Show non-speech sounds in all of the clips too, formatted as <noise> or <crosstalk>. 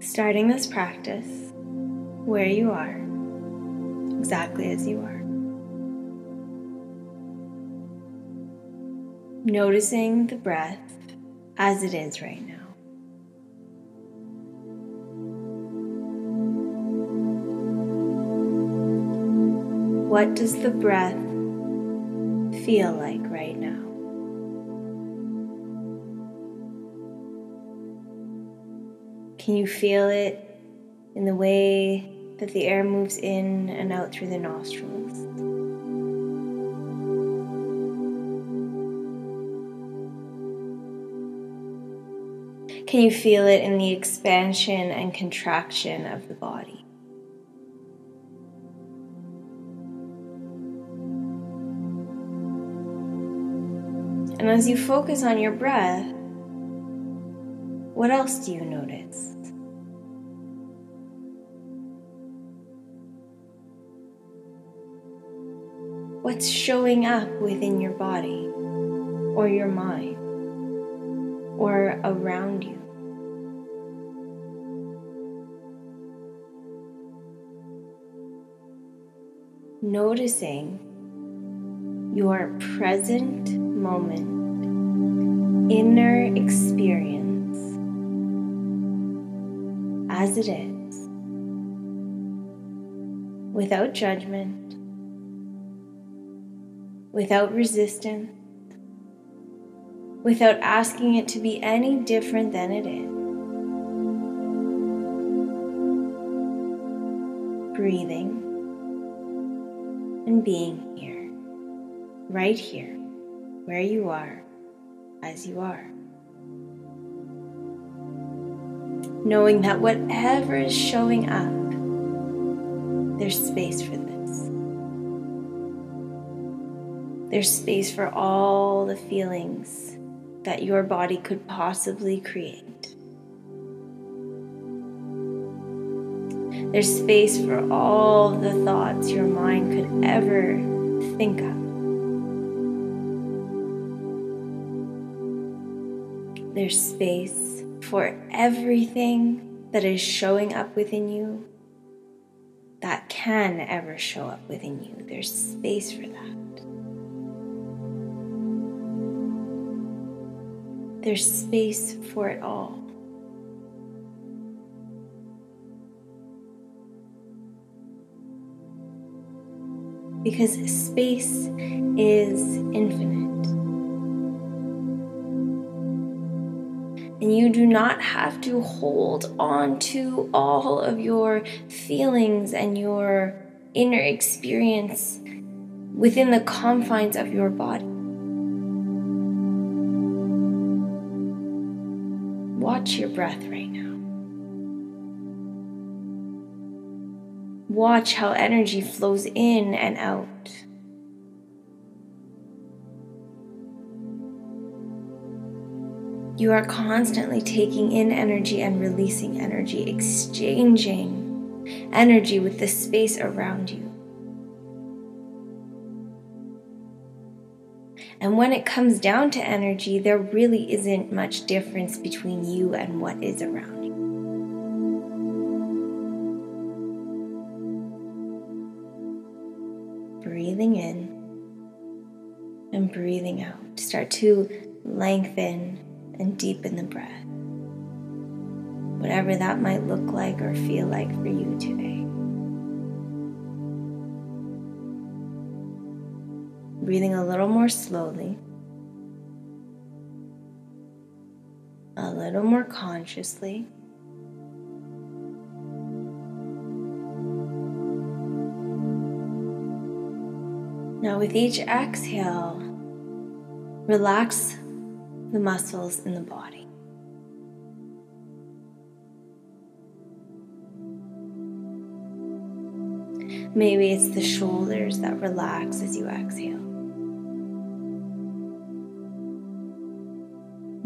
starting this practice where you are, exactly as you are. Noticing the breath as it is right now. What does the breath feel like Can you feel it in the way that the air moves in and out through the nostrils? Can you feel it in the expansion and contraction of the body? And as you focus on your breath, what else do you notice? What's showing up within your body or your mind or around you? Noticing your present moment, inner experience as it is, without judgment, without resistance, without asking it to be any different than it is. Breathing and being here, right here, where you are, as you are. Knowing that whatever is showing up, there's space for this. There's space for all the feelings that your body could possibly create. There's space for all the thoughts your mind could ever think of. There's space for everything that is showing up within you that can ever show up within you. There's space for that. There's space for it all. because space is infinite. And you do not have to hold on to all of your feelings and your inner experience within the confines of your body. Watch your breath right now. Watch how energy flows in and out. You are constantly taking in energy and releasing energy, exchanging energy with the space around you. And when it comes down to energy, there really isn't much difference between you and what is around you. breathing in and breathing out. Start to lengthen and deepen the breath. Whatever that might look like or feel like for you today. Breathing a little more slowly, a little more consciously. Now, with each exhale, relax the muscles in the body. Maybe it's the shoulders that relax as you exhale.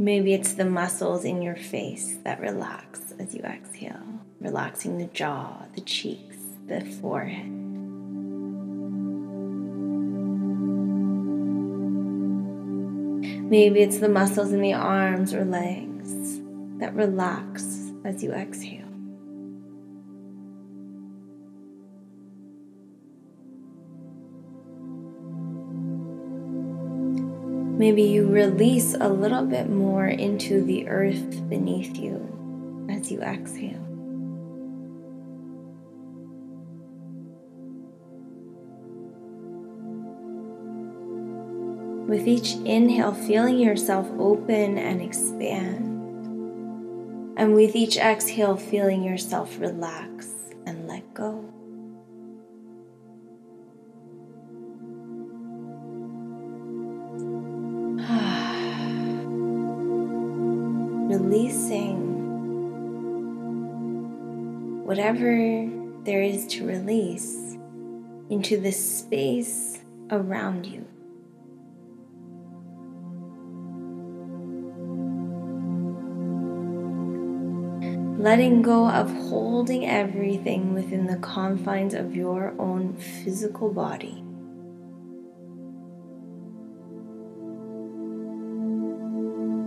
Maybe it's the muscles in your face that relax as you exhale, relaxing the jaw, the cheeks, the forehead. Maybe it's the muscles in the arms or legs that relax as you exhale. Maybe you release a little bit more into the earth beneath you as you exhale. With each inhale, feeling yourself open and expand. And with each exhale, feeling yourself relax and let go. Releasing whatever there is to release into the space around you. letting go of holding everything within the confines of your own physical body.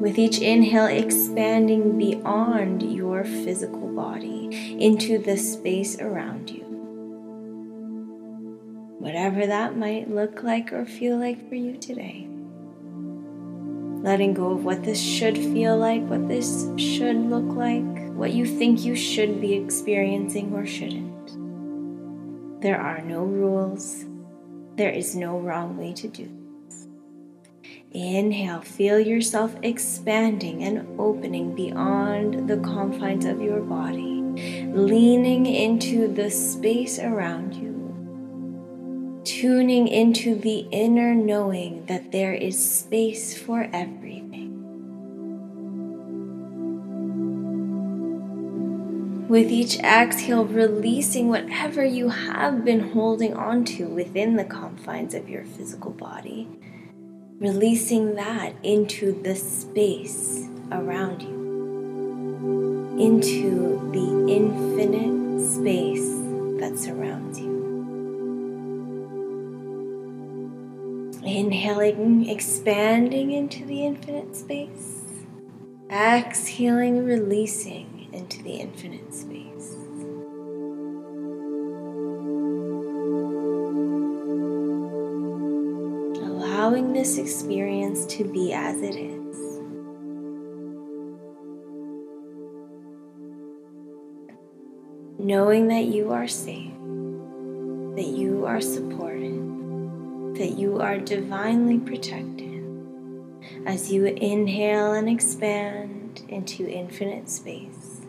With each inhale, expanding beyond your physical body into the space around you. Whatever that might look like or feel like for you today letting go of what this should feel like, what this should look like, what you think you should be experiencing or shouldn't. There are no rules. There is no wrong way to do this. Inhale, feel yourself expanding and opening beyond the confines of your body, leaning into the space around you tuning into the inner knowing that there is space for everything. With each exhale, releasing whatever you have been holding onto within the confines of your physical body, releasing that into the space around you, into the infinite space that surrounds you. Inhaling, expanding into the infinite space. Exhaling, releasing into the infinite space. This experience to be as it is. Knowing that you are safe, that you are supported that you are divinely protected as you inhale and expand into infinite space,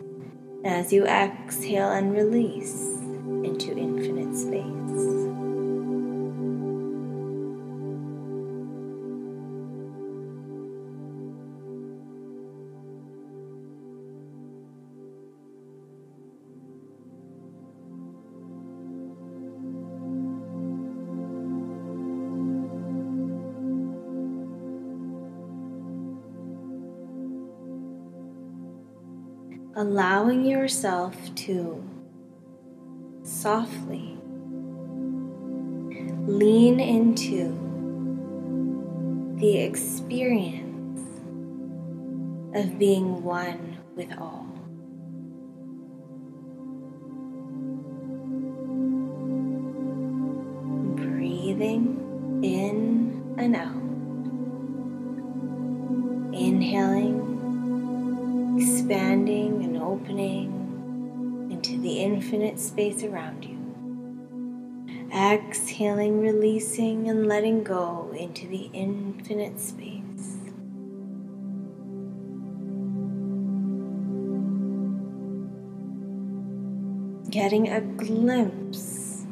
as you exhale and release into infinite space. Allowing yourself to softly lean into the experience of being one with all. Breathing in and out. Inhaling expanding and opening into the infinite space around you. Exhaling, releasing, and letting go into the infinite space. Getting a glimpse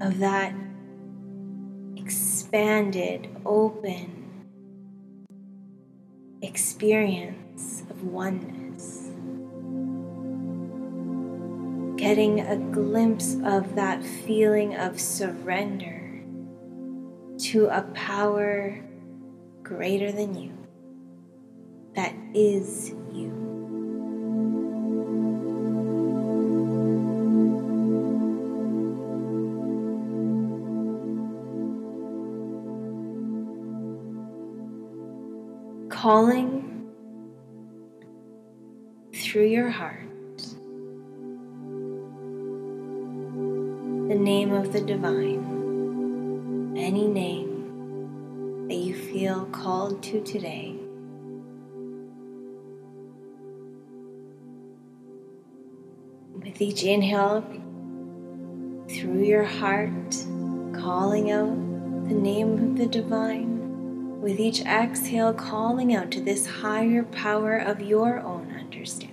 of that expanded, open, experience of oneness. Getting a glimpse of that feeling of surrender to a power greater than you that is you. Calling through your heart the name of the divine, any name that you feel called to today. With each inhale, through your heart, calling out the name of the divine. With each exhale, calling out to this higher power of your own understanding.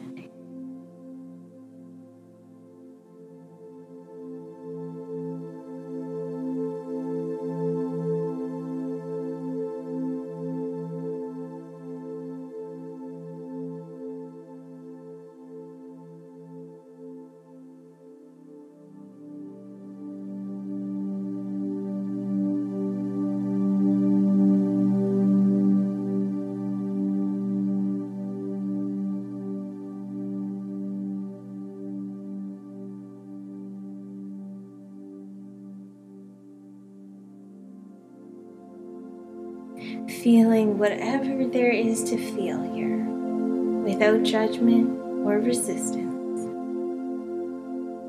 Feeling whatever there is to feel here without judgment or resistance.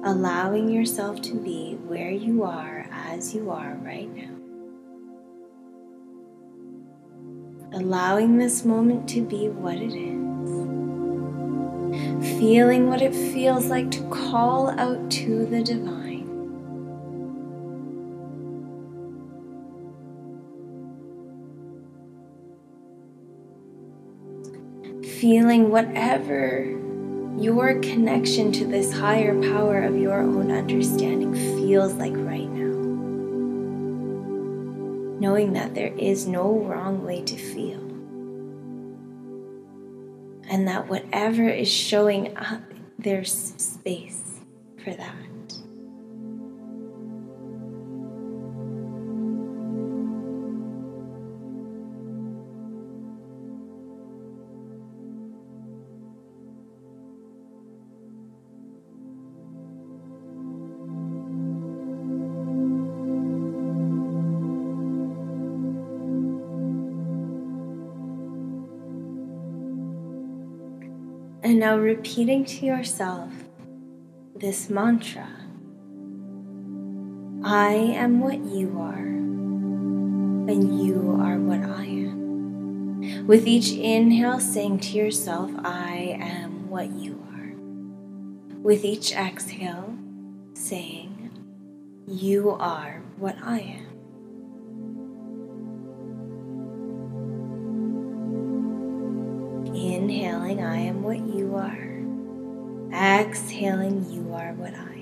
Allowing yourself to be where you are as you are right now. Allowing this moment to be what it is. Feeling what it feels like to call out to the divine. Feeling whatever your connection to this higher power of your own understanding feels like right now. Knowing that there is no wrong way to feel. And that whatever is showing up, there's space for that. Repeating to yourself this mantra I am what you are, and you are what I am. With each inhale, saying to yourself, I am what you are. With each exhale, saying, You are what I am. Inhaling, I am what you are. Exhaling, you are what I And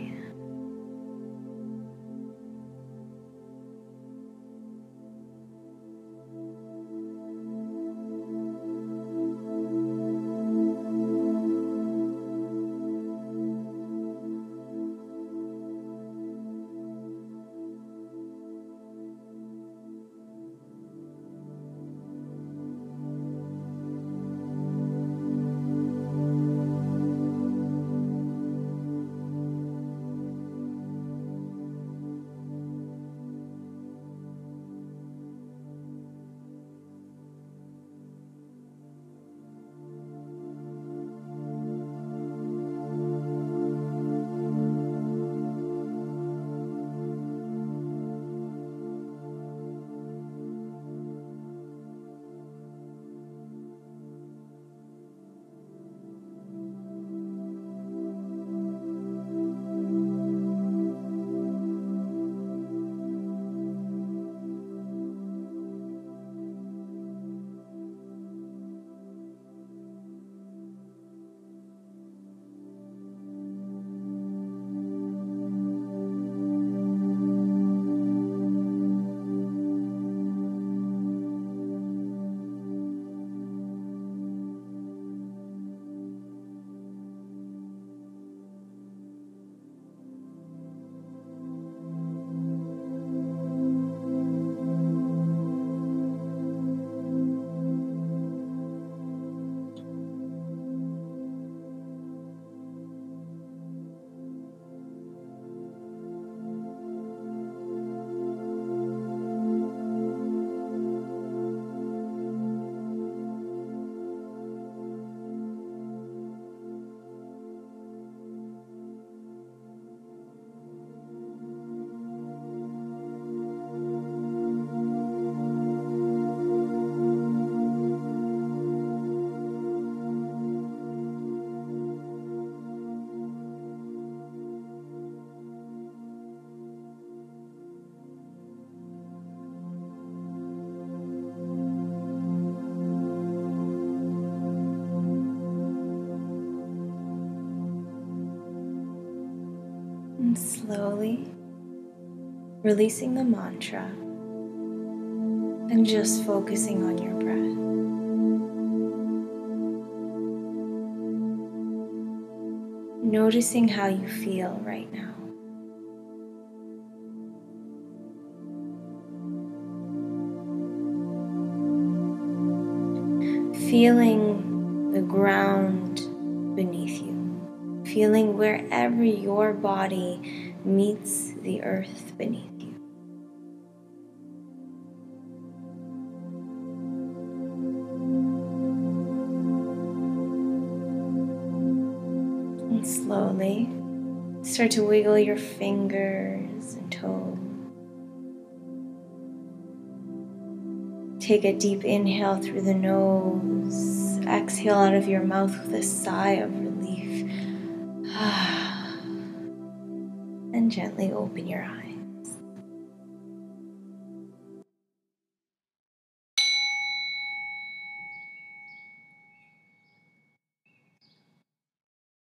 slowly releasing the mantra and just focusing on your breath. Noticing how you feel right now. Feeling the ground beneath you, feeling wherever your body meets the earth beneath you. And slowly start to wiggle your fingers and toes. Take a deep inhale through the nose. Exhale out of your mouth with a sigh of relief. <sighs> gently open your eyes.